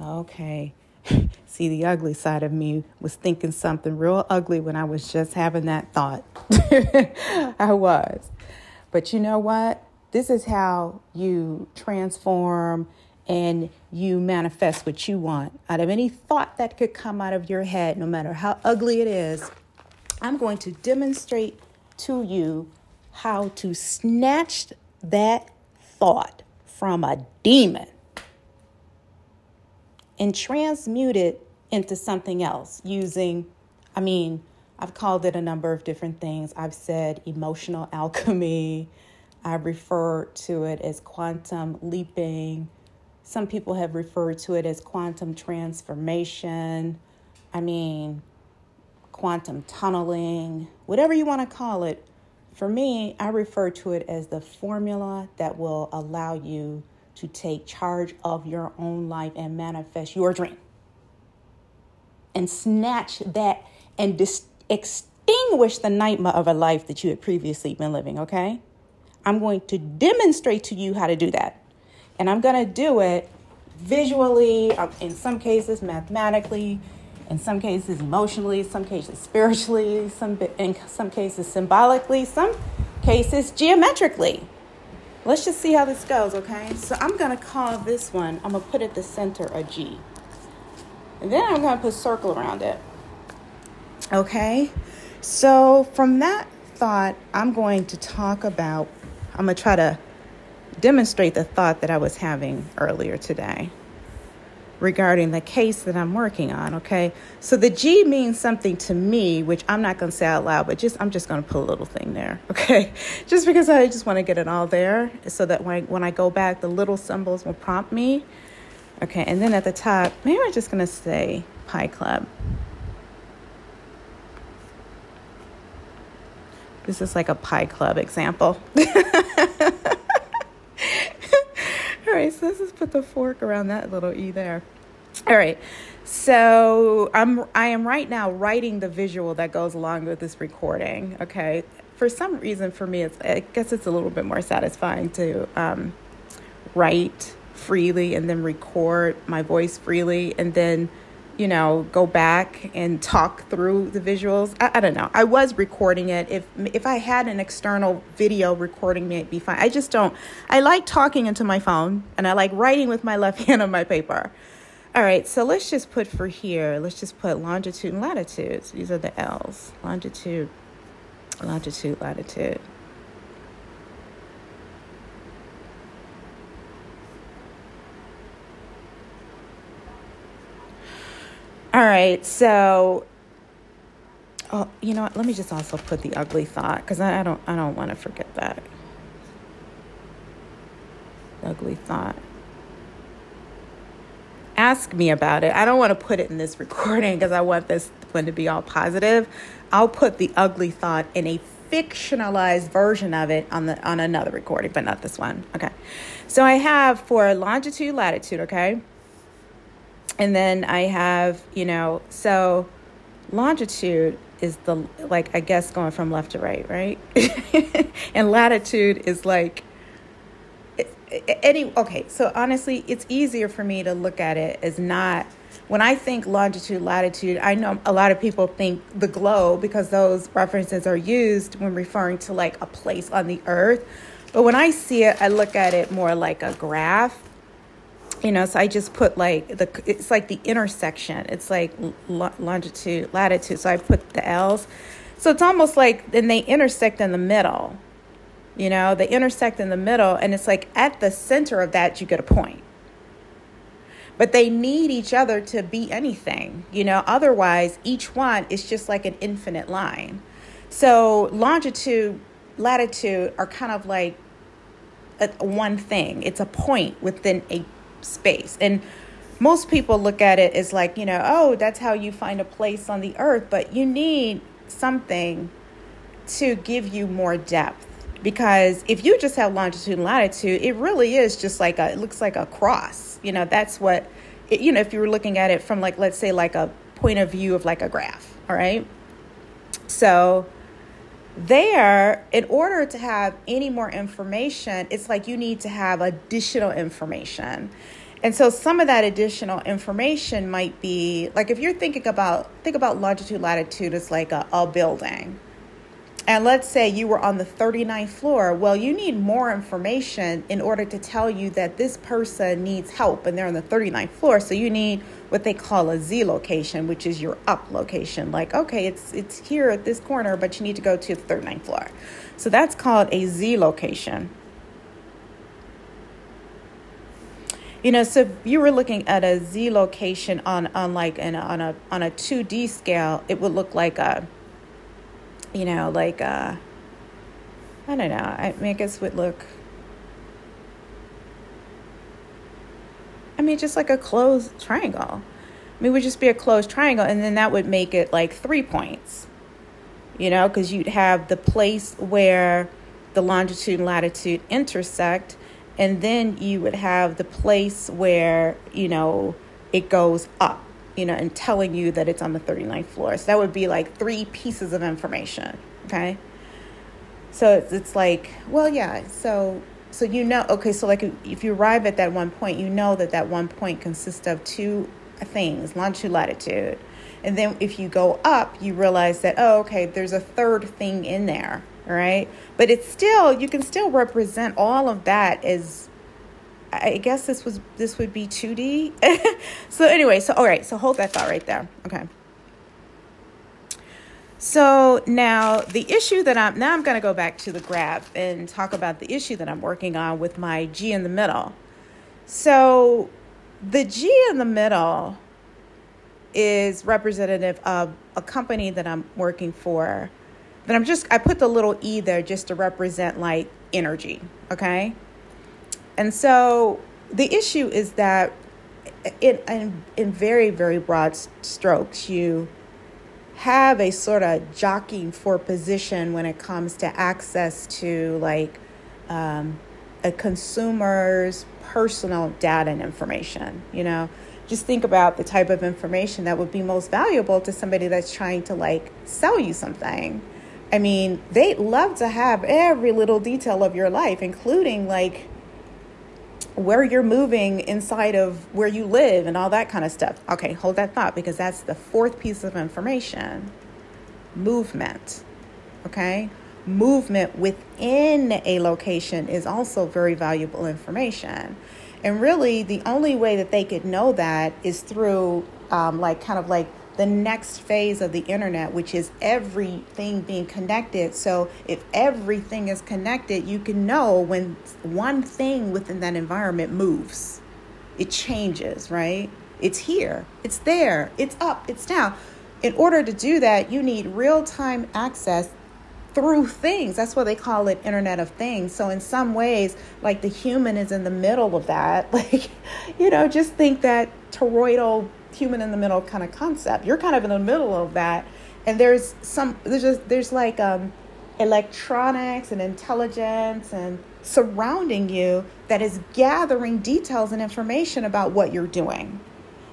Okay. See, the ugly side of me was thinking something real ugly when I was just having that thought. I was. But you know what? This is how you transform and you manifest what you want. Out of any thought that could come out of your head, no matter how ugly it is, I'm going to demonstrate to you how to snatch that thought from a demon and transmute it into something else using, I mean, I've called it a number of different things. I've said emotional alchemy. I refer to it as quantum leaping. Some people have referred to it as quantum transformation. I mean, quantum tunneling, whatever you want to call it. For me, I refer to it as the formula that will allow you to take charge of your own life and manifest your dream. And snatch that and dis- extinguish the nightmare of a life that you had previously been living, okay? I'm going to demonstrate to you how to do that. And I'm going to do it visually, um, in some cases, mathematically, in some cases, emotionally, some cases, spiritually, some, in some cases, symbolically, some cases, geometrically. Let's just see how this goes, okay? So I'm going to call this one, I'm going to put at the center a G. And then I'm going to put a circle around it. Okay? So from that thought, I'm going to talk about, I'm going to try to demonstrate the thought that I was having earlier today regarding the case that I'm working on, okay? So the G means something to me, which I'm not going to say out loud, but just I'm just going to put a little thing there, okay? Just because I just want to get it all there so that when I, when I go back, the little symbols will prompt me. Okay, and then at the top, maybe I'm just going to say Pi Club. This is like a Pi Club example. All right, so let's just put the fork around that little E there. All right. So I'm I am right now writing the visual that goes along with this recording. Okay. For some reason, for me, it's I guess it's a little bit more satisfying to um, write freely and then record my voice freely and then you know, go back and talk through the visuals. I, I, don't know. I was recording it. If if I had an external video recording me, it'd be fine. I just don't. I like talking into my phone, and I like writing with my left hand on my paper. All right, so let's just put for here. Let's just put longitude and latitude. These are the L's. Longitude, longitude, latitude. All right, so oh, you know what? Let me just also put the ugly thought because I, I don't I don't want to forget that. ugly thought. Ask me about it. I don't want to put it in this recording because I want this one to be all positive. I'll put the ugly thought in a fictionalized version of it on the on another recording, but not this one. Okay. So I have for longitude, latitude, okay? And then I have, you know, so longitude is the like I guess going from left to right, right? and latitude is like any okay, so honestly, it's easier for me to look at it as not when I think longitude, latitude, I know a lot of people think the globe because those references are used when referring to like a place on the earth. But when I see it, I look at it more like a graph you know so i just put like the it's like the intersection. It's like longitude latitude. So i put the l's. So it's almost like then they intersect in the middle you know? They intersect in the middle and it's like at the center of that you get a point. But they need each other to be anything you know? Otherwise each one is just like an infinite line. So longitude latitude are kind of like a, one thing. It's a point within a space. And most people look at it as like, you know, oh, that's how you find a place on the earth, but you need something to give you more depth. Because if you just have longitude and latitude, it really is just like a, it looks like a cross. You know, that's what, it, you know, if you were looking at it from like, let's say, like a point of view of like a graph, all right? So, there, in order to have any more information, it's like you need to have additional information. And so some of that additional information might be like if you're thinking about think about longitude latitude as like a, a building. And let's say you were on the 39th floor. Well, you need more information in order to tell you that this person needs help and they're on the 39th floor. So you need what they call a Z location, which is your up location. Like, okay, it's it's here at this corner, but you need to go to the 39th floor. So that's called a Z location. You know, so if you were looking at a Z location on on like an, on a on a 2D scale, it would look like a you know, like uh, I don't know. I mean, I guess would look I mean, just like a closed triangle. I mean, it would just be a closed triangle, and then that would make it like three points, you know, because you'd have the place where the longitude and latitude intersect, and then you would have the place where you know it goes up you know and telling you that it's on the 39th floor so that would be like three pieces of information okay so it's, it's like well yeah so so you know okay so like if you arrive at that one point you know that that one point consists of two things longitude latitude and then if you go up you realize that oh okay there's a third thing in there right? But it's still you can still represent all of that as I guess this was this would be 2D. so anyway, so all right, so hold that thought right there. Okay. So now the issue that I'm now I'm going to go back to the graph and talk about the issue that I'm working on with my G in the middle. So the G in the middle is representative of a company that I'm working for but I'm just, I put the little e there just to represent like energy, okay? And so the issue is that in, in, in very, very broad strokes, you have a sort of jockeying for position when it comes to access to like um, a consumer's personal data and information, you know? just think about the type of information that would be most valuable to somebody that's trying to like sell you something I mean, they love to have every little detail of your life, including like where you're moving inside of where you live and all that kind of stuff. Okay, hold that thought because that's the fourth piece of information movement. Okay, movement within a location is also very valuable information. And really, the only way that they could know that is through, um, like, kind of like the next phase of the internet, which is everything being connected. So, if everything is connected, you can know when one thing within that environment moves, it changes, right? It's here, it's there, it's up, it's down. In order to do that, you need real time access through things. That's why they call it Internet of Things. So, in some ways, like the human is in the middle of that. Like, you know, just think that toroidal human in the middle kind of concept. You're kind of in the middle of that, and there's some there's just there's like um, electronics and intelligence and surrounding you that is gathering details and information about what you're doing.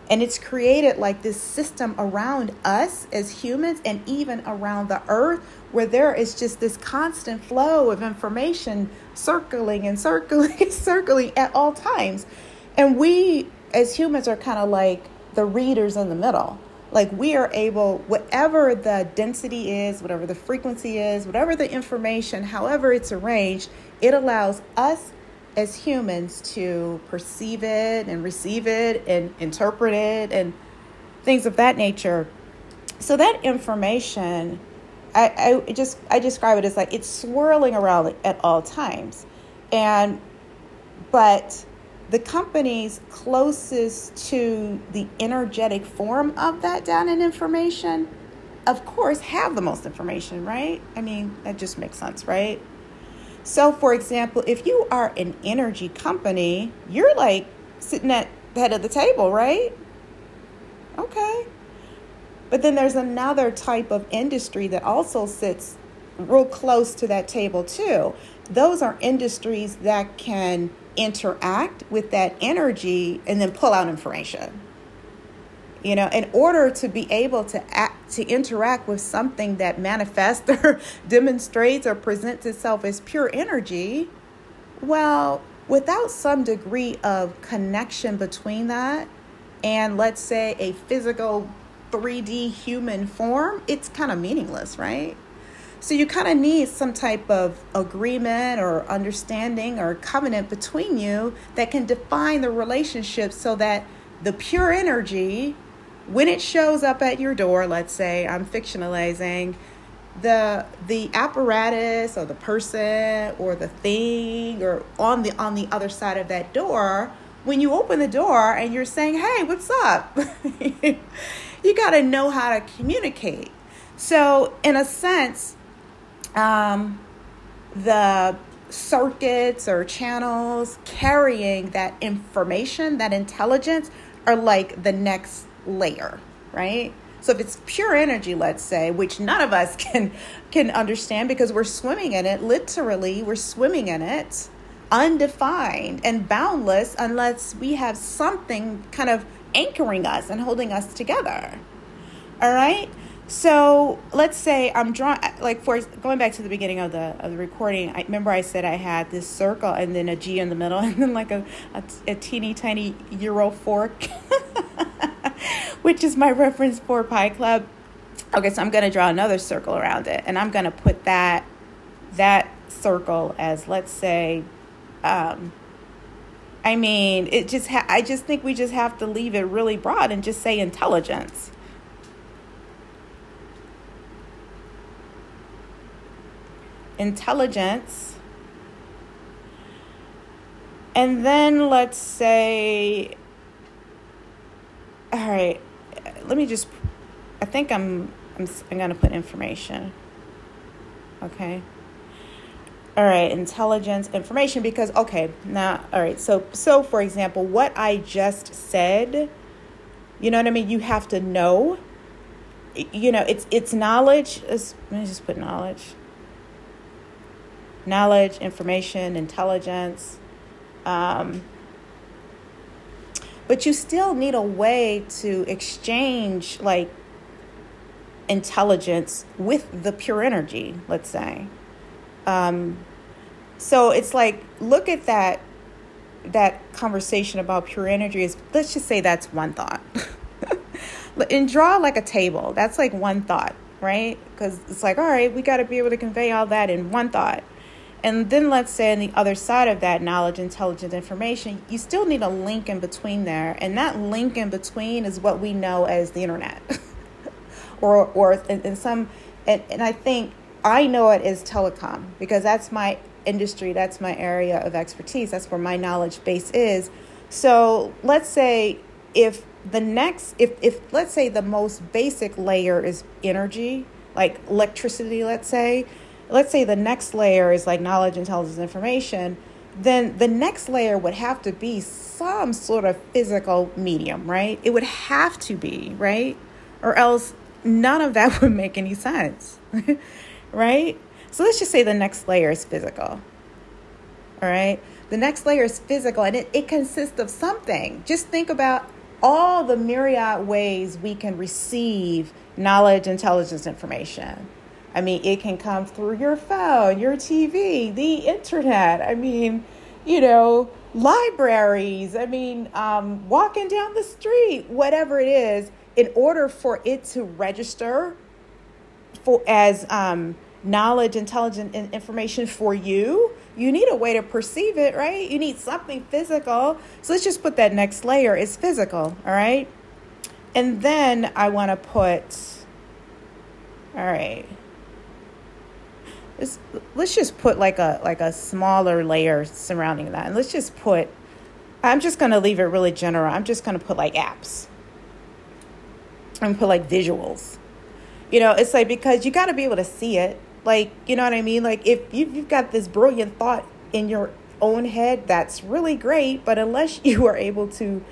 And it's created like this system around us as humans and even around the earth where there is just this constant flow of information circling and circling and circling at all times. And we as humans are kind of like the readers in the middle. Like we are able, whatever the density is, whatever the frequency is, whatever the information, however it's arranged, it allows us as humans to perceive it and receive it and interpret it and things of that nature. So that information, I, I just I describe it as like it's swirling around at all times, and but the companies closest to the energetic form of that data and information, of course, have the most information, right? I mean, that just makes sense, right? So, for example, if you are an energy company, you're like sitting at the head of the table, right? Okay. But then there's another type of industry that also sits real close to that table, too. Those are industries that can interact with that energy and then pull out information you know in order to be able to act to interact with something that manifests or demonstrates or presents itself as pure energy well without some degree of connection between that and let's say a physical 3D human form, it's kind of meaningless, right? So you kind of need some type of agreement or understanding or covenant between you that can define the relationship so that the pure energy, when it shows up at your door, let's say I'm fictionalizing, the the apparatus or the person or the thing or on the on the other side of that door when you open the door and you're saying hey what's up? You got to know how to communicate. So in a sense um, the circuits or channels carrying that information, that intelligence, are like the next layer, right? So if it's pure energy, let's say, which none of us can can understand because we're swimming in it, literally, we're swimming in it, undefined and boundless unless we have something kind of anchoring us and holding us together. All right? So let's say I'm drawing, like for going back to the beginning of the of the recording. I remember I said I had this circle and then a G in the middle and then like a a, a teeny tiny euro fork, which is my reference for Pi Club. Okay, so I'm gonna draw another circle around it, and I'm gonna put that that circle as let's say, um, I mean, it just ha- I just think we just have to leave it really broad and just say intelligence intelligence. And then let's say, all right, let me just, I think I'm, I'm, I'm going to put information. Okay. All right, intelligence, information, because, okay, now, all right, so, so for example, what I just said, you know what I mean? You have to know, you know, it's, it's knowledge. It's, let me just put knowledge knowledge, information, intelligence. Um, but you still need a way to exchange like intelligence with the pure energy, let's say. Um, so it's like look at that that conversation about pure energy is let's just say that's one thought. and draw like a table. That's like one thought, right? Because it's like, all right, we got to be able to convey all that in one thought. And then let's say on the other side of that knowledge, intelligence, information, you still need a link in between there. And that link in between is what we know as the internet. or or in, in some and, and I think I know it as telecom because that's my industry, that's my area of expertise, that's where my knowledge base is. So let's say if the next if if let's say the most basic layer is energy, like electricity, let's say, let's say the next layer is like knowledge, intelligence, information, then the next layer would have to be some sort of physical medium, right? It would have to be, right? Or else none of that would make any sense, right? So let's just say the next layer is physical, all right? The next layer is physical and it, it consists of something. Just think about all the myriad ways we can receive knowledge, intelligence, information I mean, it can come through your phone, your TV, the internet. I mean, you know, libraries. I mean, um, walking down the street, whatever it is, in order for it to register for as um, knowledge, intelligent information for you, you need a way to perceive it, right? You need something physical. So let's just put that next layer is physical, all right? And then I want to put, all right let's, let's just put like a like a smaller layer surrounding that. And let's just put i'm just going to leave it really general. I'm just going to put like apps. I'm put like visuals. You know it's like because you got to be able to see it. Like you know what i mean? Like if you've, you've got this brilliant thought in your own head that's really great. But unless you are able to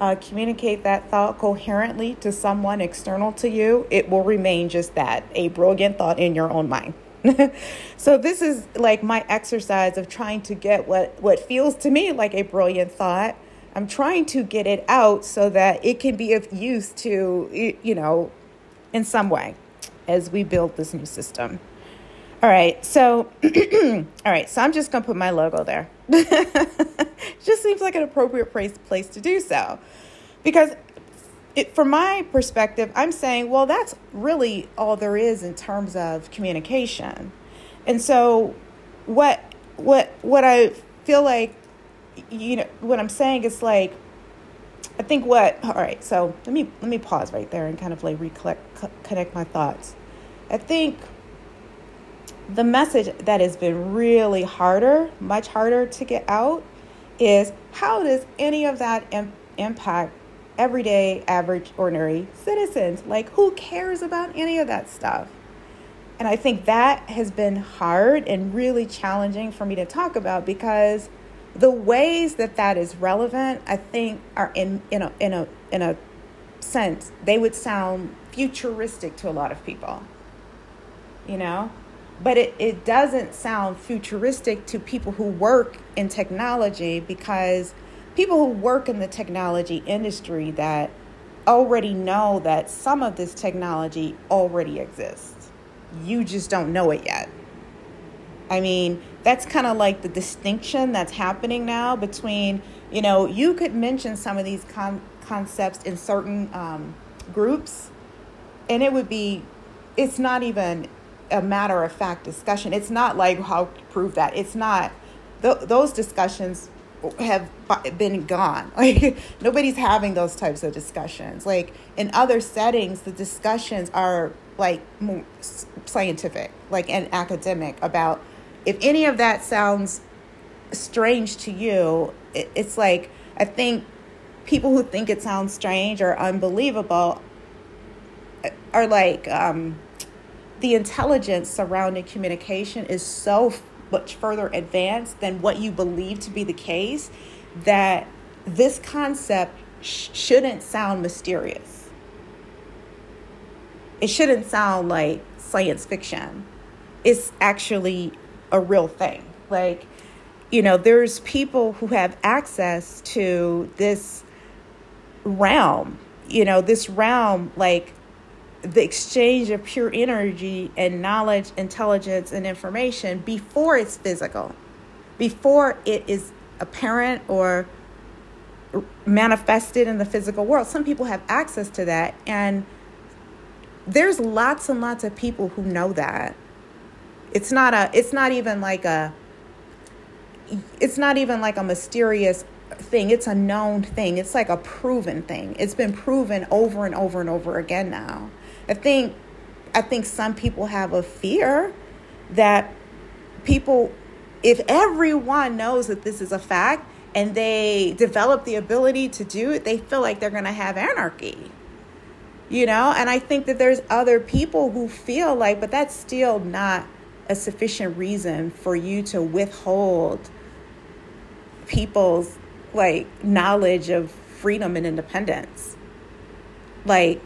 uh, communicate that thought coherently to someone external to you, it will remain just that a brilliant thought in your own mind. so this is like my exercise of trying to get what what feels to me like a brilliant thought. I'm trying to get it out so that it can be of use to you know in some way as we build this new system. All right, so all right, so I'm just gonna put my logo there. just seems like an appropriate place place to do so, because it, from my perspective, I'm saying, well, that's really all there is in terms of communication, and so what what what I feel like, you know, what I'm saying is like, I think what all right. So let me let me pause right there and kind of like recollect connect my thoughts. I think the message that has been really harder, much harder to get out, is how does any of that Im- impact everyday, average, ordinary citizens? Like, who cares about any of that stuff? And I think that has been hard and really challenging for me to talk about because the ways that that is relevant, I think, are in in a in a in a sense they would sound futuristic to a lot of people. You know, but it, it doesn't sound futuristic to people who work in technology because people who work in the technology industry that already know that some of this technology already exists. You just don't know it yet. I mean, that's kind of like the distinction that's happening now between, you know, you could mention some of these con- concepts in certain um, groups, and it would be, it's not even a matter of fact discussion. It's not like how to prove that. It's not. Th- those discussions have been gone. Like nobody's having those types of discussions. Like in other settings, the discussions are like more scientific, like and academic about if any of that sounds strange to you, it's like I think people who think it sounds strange or unbelievable uh, are like um, the intelligence surrounding communication is so much further advanced than what you believe to be the case that this concept sh- shouldn't sound mysterious. It shouldn't sound like science fiction. It's actually a real thing. Like, you know, there's people who have access to this realm, you know, this realm like the exchange of pure energy and knowledge, intelligence, and information before it's physical, before it is apparent or manifested in the physical world. Some people have access to that, and there's lots and lots of people who know that. It's not a. It's not even like a. It's not even like a mysterious thing. It's a known thing. It's like a proven thing. It's been proven over and over and over again now. I think I think some people have a fear that people if everyone knows that this is a fact and they develop the ability to do it, they feel like they're going to have anarchy. You know, and I think that there's other people who feel like but that's still not a sufficient reason for you to withhold people's like knowledge of freedom and independence. Like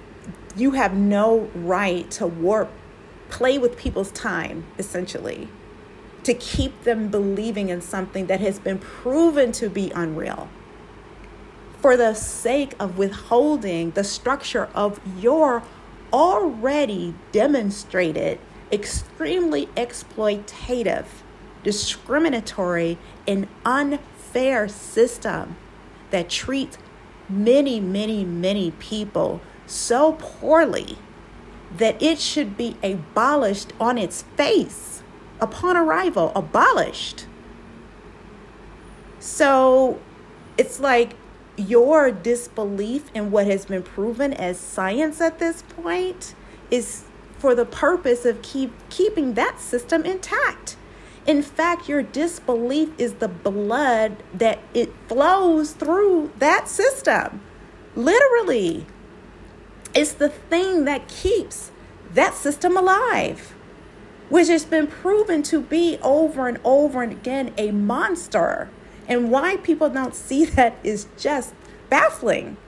you have no right to warp, play with people's time, essentially, to keep them believing in something that has been proven to be unreal. For the sake of withholding the structure of your already demonstrated extremely exploitative, discriminatory, and unfair system that treats many, many, many people so poorly that it should be abolished on its face upon arrival, abolished. So it's like your disbelief in what has been proven as science at this point is for the purpose of keep keeping that system intact. In fact, your disbelief is the blood that it flows through that system. Literally. It's the thing that keeps that system alive, which has been proven to be over and over and again a monster. And why people don't see that is just baffling.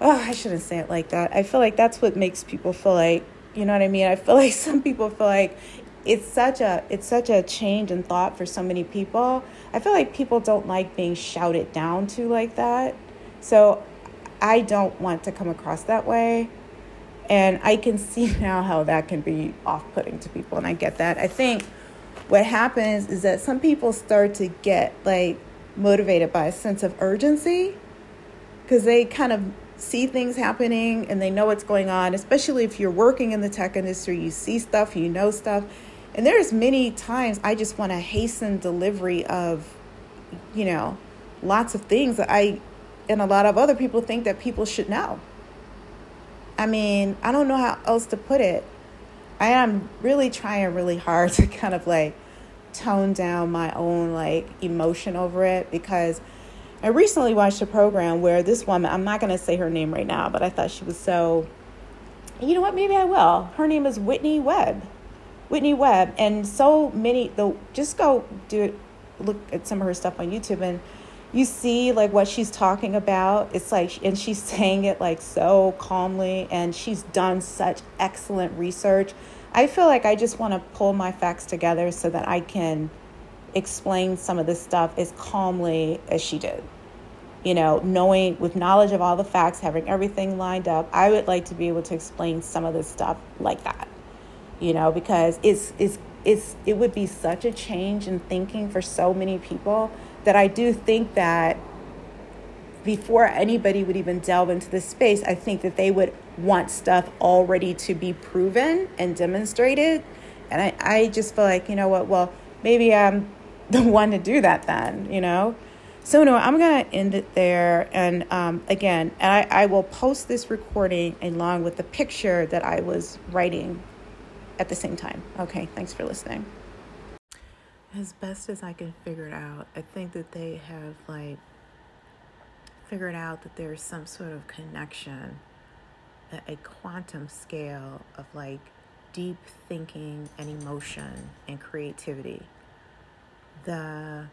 Oh, I shouldn't say it like that. I feel like that's what makes people feel like, you know what I mean? I feel like some people feel like it's such a it's such a change in thought for so many people. I feel like people don't like being shouted down to like that. So I don't want to come across that way. And I can see now how that can be off putting to people. And I get that. I think what happens is that some people start to get like motivated by a sense of urgency because they kind of see things happening and they know what's going on, especially if you're working in the tech industry, you see stuff, you know stuff. And there's many times I just want to hasten delivery of, you know, lots of things that I and a lot of other people think that people should know. I mean, I don't know how else to put it. I am really trying really hard to kind of like tone down my own like emotion over it because I recently watched a program where this woman, I'm not going to say her name right now, but I thought she was so you know what, maybe I will. Her name is Whitney Webb. Whitney Webb and so many the just go do it look at some of her stuff on YouTube and you see like what she's talking about it's like and she's saying it like so calmly and she's done such excellent research. I feel like i just want to pull my facts together so that i can explain some of this stuff as calmly as she did. You know knowing with knowledge of all the facts having everything lined up i would like to be able to explain some of this stuff like that. You know because it's it's it's it would be such a change in thinking for so many people that I do think that before anybody would even delve into this space, I think that they would want stuff already to be proven and demonstrated. And I, I just feel like, you know what, well, maybe I'm the one to do that then, you know? So, no, I'm going to end it there. And um, again, I, I will post this recording along with the picture that I was writing at the same time. Okay, thanks for listening as best as I can figure it out, I think that they have like figured out that there's some sort of connection at a quantum scale of like deep thinking and emotion and creativity. The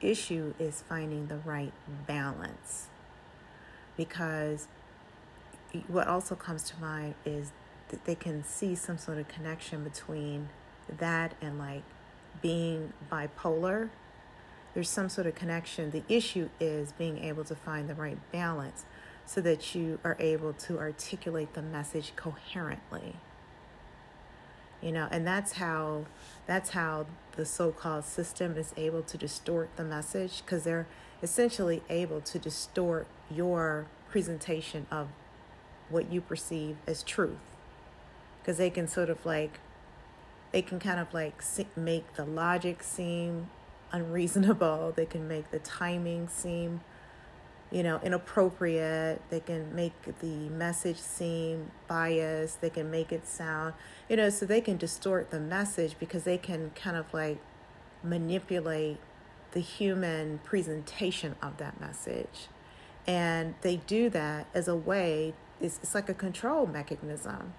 issue is finding the right balance because what also comes to mind is that they can see some sort of connection between that and like being bipolar, there's some sort of connection. The issue is being able to find the right balance so that you are able to articulate the message coherently. You know, and that's how that's how the so-called system is able to distort the message because they're essentially able to distort your presentation of what you perceive as truth because they can sort of like they can kind of like make the logic seem unreasonable. They can make the timing seem, you know, inappropriate. They can make the message seem biased. They can make it sound, you know, so they can distort the message because they can kind of like manipulate the human presentation of that message. And they do that as a way, it's, it's like a control mechanism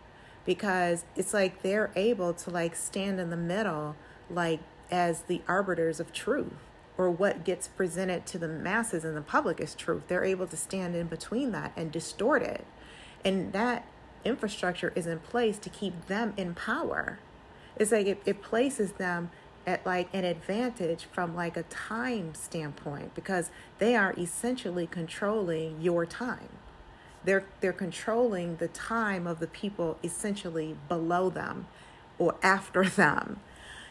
because it's like they're able to like stand in the middle like as the arbiters of truth or what gets presented to the masses and the public is truth. They're able to stand in between that and distort it. And that infrastructure is in place to keep them in power. It's like it, it places them at like an advantage from like a time standpoint because they are essentially controlling your time they're they're controlling the time of the people essentially below them or after them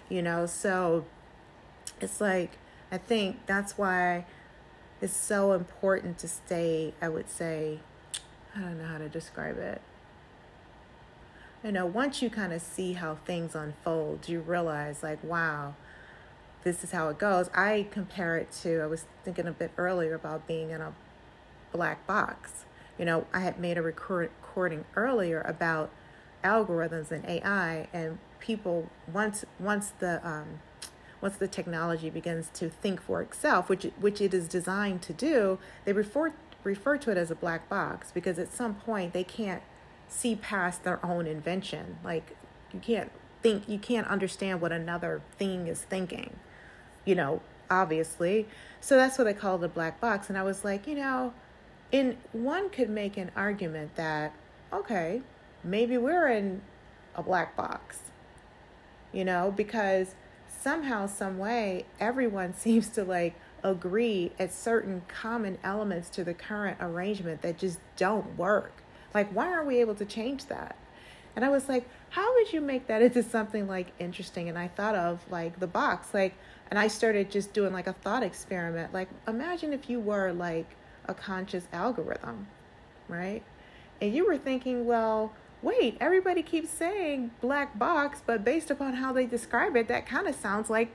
you know? So it's like i think that's why it's so important to stay i would say i don't know how to describe it. You know once you kind of see how things unfold you realize like wow this is how it goes. I compare it to i was thinking a bit earlier about being in a black box you know, I had made a recording earlier about algorithms and AI, and people once once the um, once the technology begins to think for itself, which which it is designed to do, they refer refer to it as a black box because at some point they can't see past their own invention. Like you can't think, you can't understand what another thing is thinking. You know, obviously. So that's what they call the black box. And I was like, you know, and one could make an argument that, okay, maybe we're in a black box, you know, because somehow, some way, everyone seems to like agree at certain common elements to the current arrangement that just don't work. Like, why aren't we able to change that? And I was like, how would you make that into something like interesting? And I thought of like the box, like, and I started just doing like a thought experiment. Like, imagine if you were like a conscious algorithm, right? And you were thinking, well, wait, everybody keeps saying black box, but based upon how they describe it, that kind of sounds like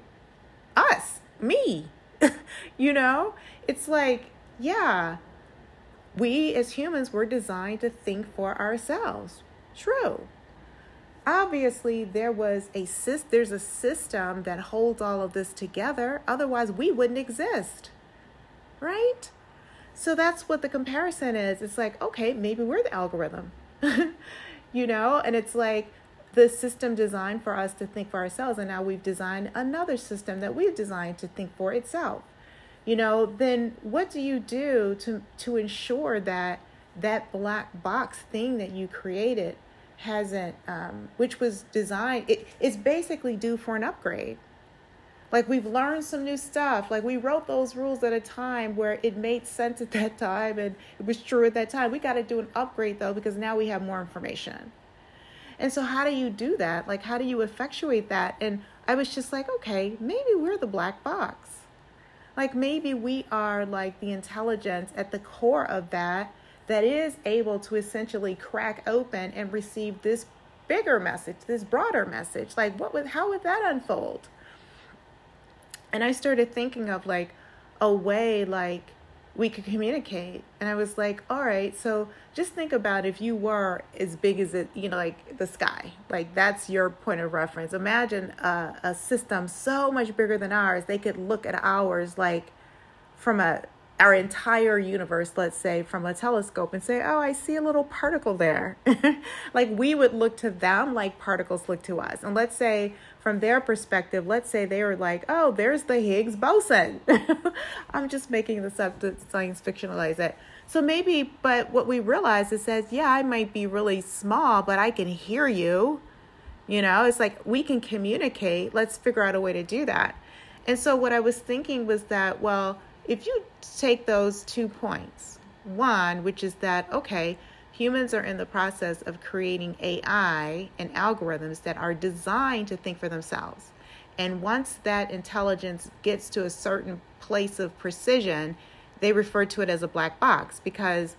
us, me. you know? It's like, yeah, we as humans were designed to think for ourselves. True. Obviously, there was a there's a system that holds all of this together. Otherwise, we wouldn't exist. Right? So that's what the comparison is. It's like, okay, maybe we're the algorithm. you know, and it's like the system designed for us to think for ourselves and now we've designed another system that we've designed to think for itself you know then what do you do to to ensure that that black box thing that you created hasn't um, which was designed it, it's basically due for an upgrade like we've learned some new stuff. Like we wrote those rules at a time where it made sense at that time and it was true at that time. We got to do an upgrade though because now we have more information. And so how do you do that? Like how do you effectuate that? And i was just like okay maybe we're the black box. Like maybe we are like the intelligence at the core of that that is able to essentially crack open and receive this bigger message this broader message. Like what would how would that unfold and I started thinking of like a way like we could communicate. And I was like, all right, so just think about if you were as big as it, you know, like the sky, like that's your point of reference. Imagine a, a system so much bigger than ours, they could look at ours like from a our entire universe, let's say, from a telescope and say, oh, I see a little particle there. like we would look to them like particles look to us. And let's say, from their perspective, let's say they were like, oh, there's the Higgs boson. I'm just making this up to science fictionalize it. So maybe, but what we realize is says, yeah, I might be really small, but I can hear you. You know, it's like we can communicate. Let's figure out a way to do that. And so what I was thinking was that, well, if you take those two points, one, which is that, okay, humans are in the process of creating AI and algorithms that are designed to think for themselves. And once that intelligence gets to a certain place of precision, they refer to it as a black box because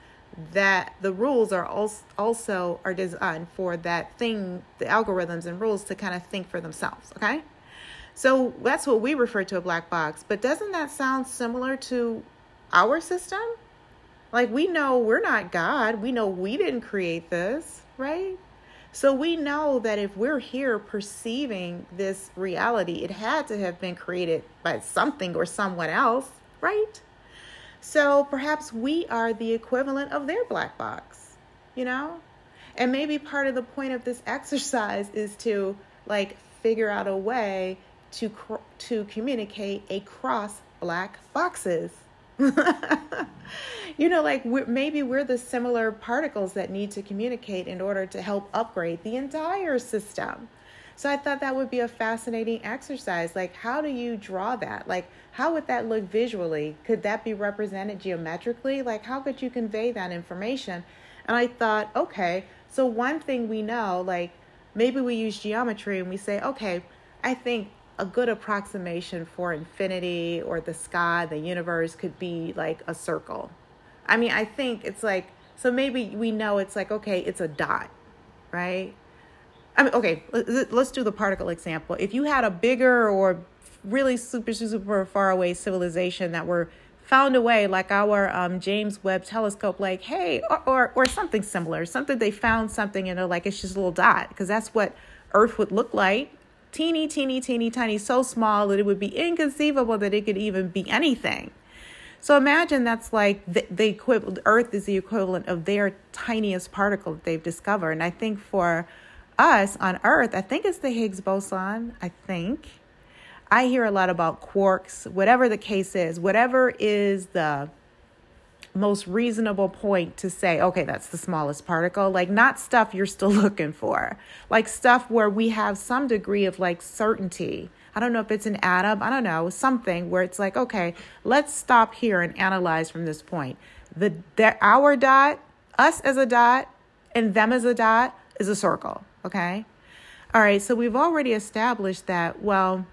that the rules are also are designed for that thing the algorithms and rules to kind of think for themselves okay so that's what we refer to a black box. But doesn't that sound similar to our system? Like we know we're not God. We know we didn't create this, right? So we know that if we're here perceiving this reality, it had to have been created by something or someone else, right? So perhaps we are the equivalent of their black box, you know? And maybe part of the point of this exercise is to like figure out a way to to communicate across black boxes. you know, like we're, maybe we're the similar particles that need to communicate in order to help upgrade the entire system. So I thought that would be a fascinating exercise. Like, how do you draw that? Like, how would that look visually? Could that be represented geometrically? Like, how could you convey that information? And I thought, okay, so one thing we know, like, maybe we use geometry and we say, okay, I think a good approximation for infinity or the sky, the universe could be like a circle. I mean, I think it's like, so maybe we know it's like, okay, it's a dot, right? I mean, okay, let's do the particle example. If you had a bigger or really super, super far away civilization that were found a way, like our um, James Webb telescope, like, hey, or, or, or something similar, something they found something and they're like, it's just a little dot, because that's what Earth would look like teeny, teeny, teeny, tiny, so small that it would be inconceivable that it could even be anything. So imagine that's like the, the equivalent, Earth is the equivalent of their tiniest particle that they've discovered. And I think for us on Earth, I think it's the Higgs boson. I think. I hear a lot about quarks, whatever the case is, whatever is the most reasonable point to say, okay, that's the smallest particle. Like, not stuff you're still looking for, like stuff where we have some degree of like certainty. I don't know if it's an atom, I don't know, something where it's like, okay, let's stop here and analyze from this point. The, the our dot, us as a dot, and them as a dot is a circle, okay? All right, so we've already established that, well,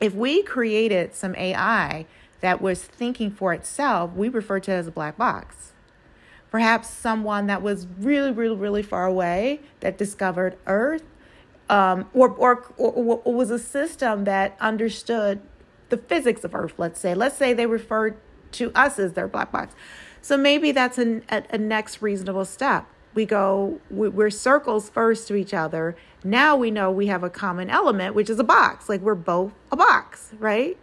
if we created some AI that was thinking for itself, we refer to it as a black box. Perhaps someone that was really, really, really far away that discovered Earth, um, or, or, or, or was a system that understood the physics of Earth, let's say. Let's say they referred to us as their black box. So maybe that's a, a, a next reasonable step. We go, we're circles first to each other. Now we know we have a common element, which is a box. Like we're both a box, right?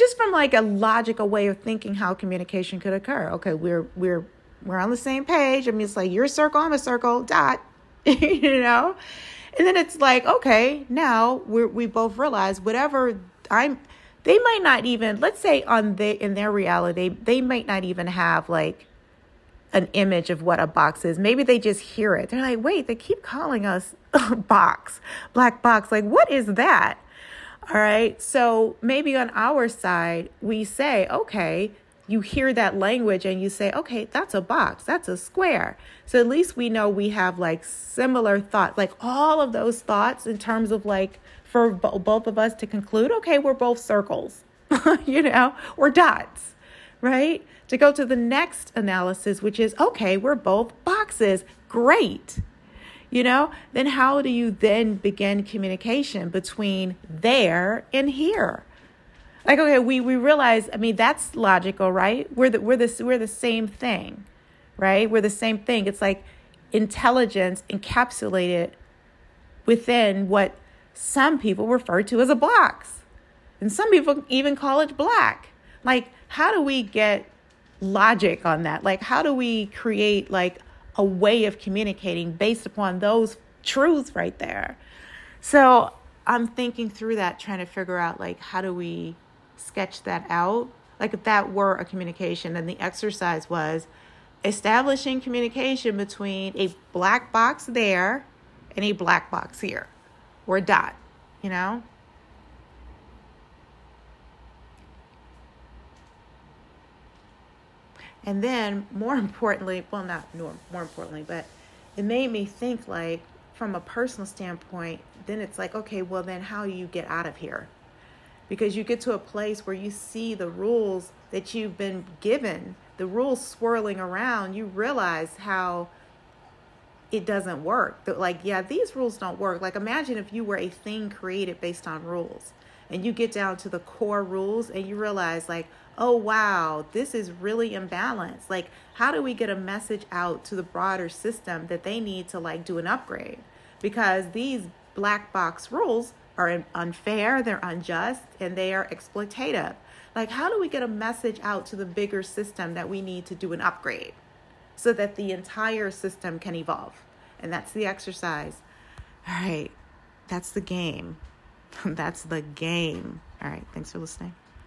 Just from like a logical way of thinking how communication could occur. Okay, we're we're we're on the same page. I mean, it's like you're a circle, I'm a circle, dot, you know? And then it's like, okay, now we we both realize whatever I'm they might not even let's say on the in their reality they might not even have like an image of what a box is maybe they just hear it they're like wait they keep calling us box black box like what is that all right so maybe on our side we say okay you hear that language and you say okay that's a box that's a square so at least we know we have like similar thoughts like all of those thoughts in terms of like for both of us to conclude, okay, we're both circles, you know, or dots, right? To go to the next analysis, which is, okay, we're both boxes. Great. You know, then how do you then begin communication between there and here? Like, okay, we, we realize, I mean, that's logical, right? We're the, we're the, we're the same thing, right? We're the same thing. It's like intelligence encapsulated within what some people refer to as a box. And some people even call it black. Like, how do we get logic on that? Like, how do we create like a way of communicating based upon those truths right there? So I'm thinking through that, trying to figure out like how do we sketch that out? Like if that were a communication, then the exercise was establishing communication between a black box there and a black box here or a dot, you know? And then, more importantly, well, not more, more importantly, but it made me think like, from a personal standpoint, then it's like, okay, well, then how do you get out of here? Because you get to a place where you see the rules that you've been given, the rules swirling around, you realize how it doesn't work. Like, yeah, these rules don't work. Like, imagine if you were a thing created based on rules and you get down to the core rules and you realize, like, oh, wow, this is really imbalanced. Like, how do we get a message out to the broader system that they need to, like, do an upgrade? Because these black box rules are unfair, they're unjust, and they are exploitative. Like, how do we get a message out to the bigger system that we need to do an upgrade? so that the entire system can evolve. And that's the exercise. All right, that's the game. that's the game. All right, thanks for listening.